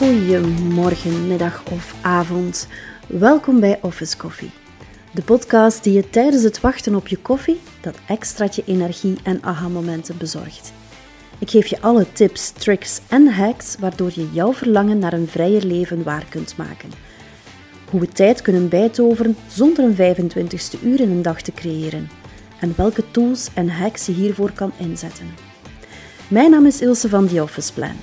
Goedemorgen, middag of avond. Welkom bij Office Coffee. De podcast die je tijdens het wachten op je koffie dat extraatje energie en aha-momenten bezorgt. Ik geef je alle tips, tricks en hacks waardoor je jouw verlangen naar een vrijer leven waar kunt maken. Hoe we tijd kunnen bijtoveren zonder een 25ste uur in een dag te creëren. En welke tools en hacks je hiervoor kan inzetten. Mijn naam is Ilse van The Office Plan.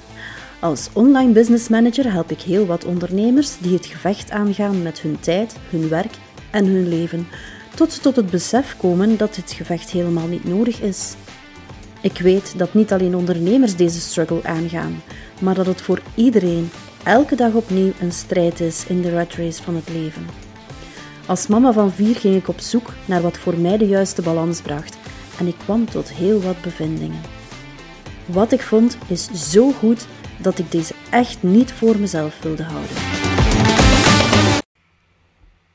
Als online business manager help ik heel wat ondernemers die het gevecht aangaan met hun tijd, hun werk en hun leven, tot ze tot het besef komen dat dit gevecht helemaal niet nodig is. Ik weet dat niet alleen ondernemers deze struggle aangaan, maar dat het voor iedereen elke dag opnieuw een strijd is in de rat race van het leven. Als mama van vier ging ik op zoek naar wat voor mij de juiste balans bracht en ik kwam tot heel wat bevindingen. Wat ik vond is zo goed dat ik deze echt niet voor mezelf wilde houden.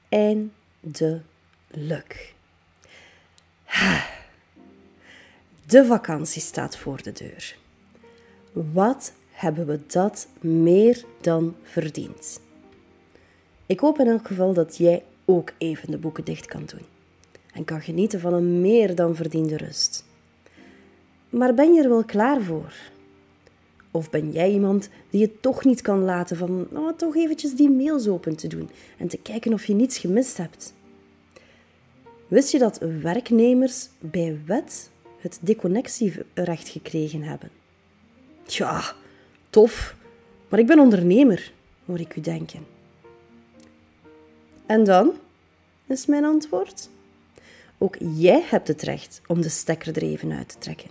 Eindelijk. De vakantie staat voor de deur. Wat hebben we dat meer dan verdiend? Ik hoop in elk geval dat jij ook even de boeken dicht kan doen en kan genieten van een meer dan verdiende rust. Maar ben je er wel klaar voor? Of ben jij iemand die het toch niet kan laten van nou, toch eventjes die mails open te doen en te kijken of je niets gemist hebt? Wist je dat werknemers bij wet het deconnectierecht gekregen hebben? Tja, tof, maar ik ben ondernemer, hoor ik u denken. En dan? is mijn antwoord. Ook jij hebt het recht om de stekker er even uit te trekken.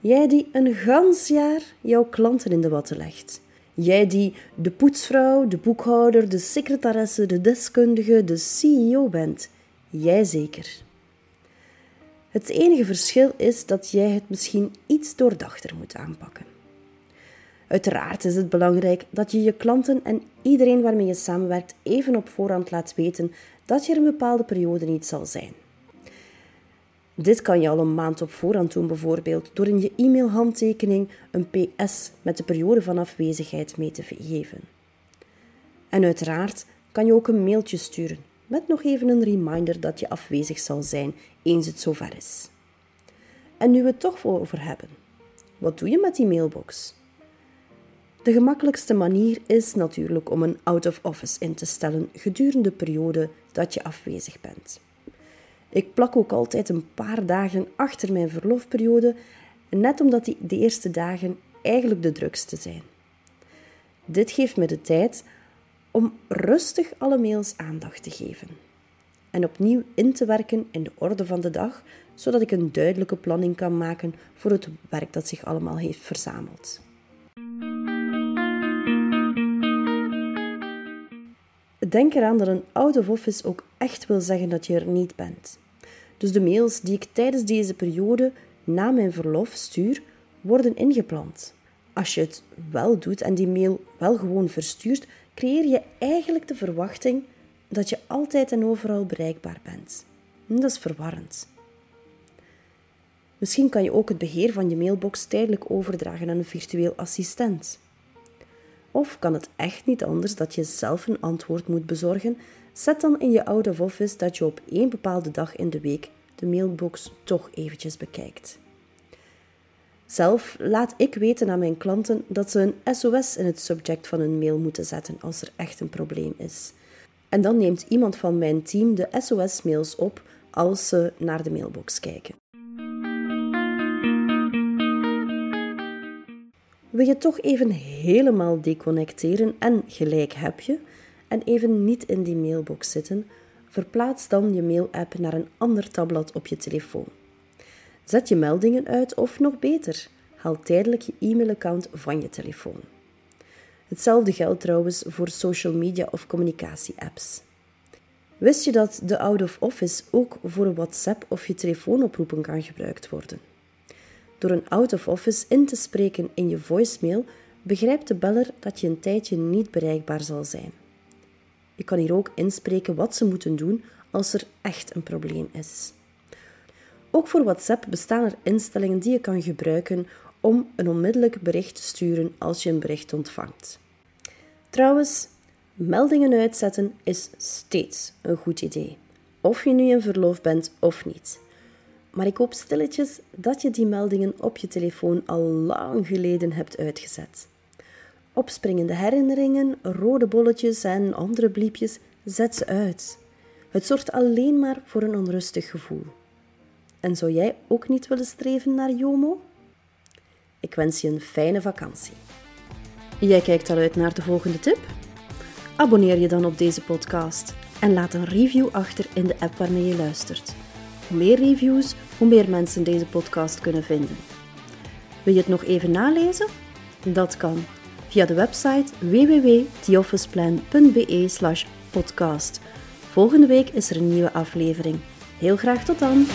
Jij die een gans jaar jouw klanten in de watten legt. Jij die de poetsvrouw, de boekhouder, de secretaresse, de deskundige, de CEO bent. Jij zeker. Het enige verschil is dat jij het misschien iets doordachter moet aanpakken. Uiteraard is het belangrijk dat je je klanten en iedereen waarmee je samenwerkt even op voorhand laat weten dat je er een bepaalde periode niet zal zijn. Dit kan je al een maand op voorhand doen, bijvoorbeeld door in je e-mailhandtekening een PS met de periode van afwezigheid mee te geven. En uiteraard kan je ook een mailtje sturen met nog even een reminder dat je afwezig zal zijn eens het zover is. En nu we het toch over hebben, wat doe je met die mailbox? De gemakkelijkste manier is natuurlijk om een out of office in te stellen gedurende de periode dat je afwezig bent. Ik plak ook altijd een paar dagen achter mijn verlofperiode, net omdat die de eerste dagen eigenlijk de drukste zijn. Dit geeft me de tijd om rustig alle mails aandacht te geven en opnieuw in te werken in de orde van de dag, zodat ik een duidelijke planning kan maken voor het werk dat zich allemaal heeft verzameld. Denk eraan dat een out of office ook echt wil zeggen dat je er niet bent. Dus de mails die ik tijdens deze periode na mijn verlof stuur, worden ingepland. Als je het wel doet en die mail wel gewoon verstuurt, creëer je eigenlijk de verwachting dat je altijd en overal bereikbaar bent. dat is verwarrend. Misschien kan je ook het beheer van je mailbox tijdelijk overdragen aan een virtueel assistent. Of kan het echt niet anders dat je zelf een antwoord moet bezorgen? Zet dan in je of office dat je op één bepaalde dag in de week de mailbox toch eventjes bekijkt. Zelf laat ik weten aan mijn klanten dat ze een SOS in het subject van hun mail moeten zetten als er echt een probleem is. En dan neemt iemand van mijn team de SOS-mails op als ze naar de mailbox kijken. Wil je toch even helemaal deconnecteren en gelijk heb je, en even niet in die mailbox zitten, verplaats dan je mail-app naar een ander tabblad op je telefoon. Zet je meldingen uit of nog beter, haal tijdelijk je e-mailaccount van je telefoon. Hetzelfde geldt trouwens voor social media of communicatie-apps. Wist je dat de out of office ook voor WhatsApp of je telefoonoproepen kan gebruikt worden? Door een out of office in te spreken in je voicemail begrijpt de beller dat je een tijdje niet bereikbaar zal zijn. Je kan hier ook inspreken wat ze moeten doen als er echt een probleem is. Ook voor WhatsApp bestaan er instellingen die je kan gebruiken om een onmiddellijk bericht te sturen als je een bericht ontvangt. Trouwens, meldingen uitzetten is steeds een goed idee. Of je nu in verlof bent of niet. Maar ik hoop stilletjes dat je die meldingen op je telefoon al lang geleden hebt uitgezet. Opspringende herinneringen, rode bolletjes en andere bliepjes, zet ze uit. Het zorgt alleen maar voor een onrustig gevoel. En zou jij ook niet willen streven naar JOMO? Ik wens je een fijne vakantie. Jij kijkt al uit naar de volgende tip? Abonneer je dan op deze podcast en laat een review achter in de app waarmee je luistert. Meer reviews, hoe meer mensen deze podcast kunnen vinden. Wil je het nog even nalezen? Dat kan via de website www.theofficeplan.be/podcast. Volgende week is er een nieuwe aflevering. Heel graag tot dan!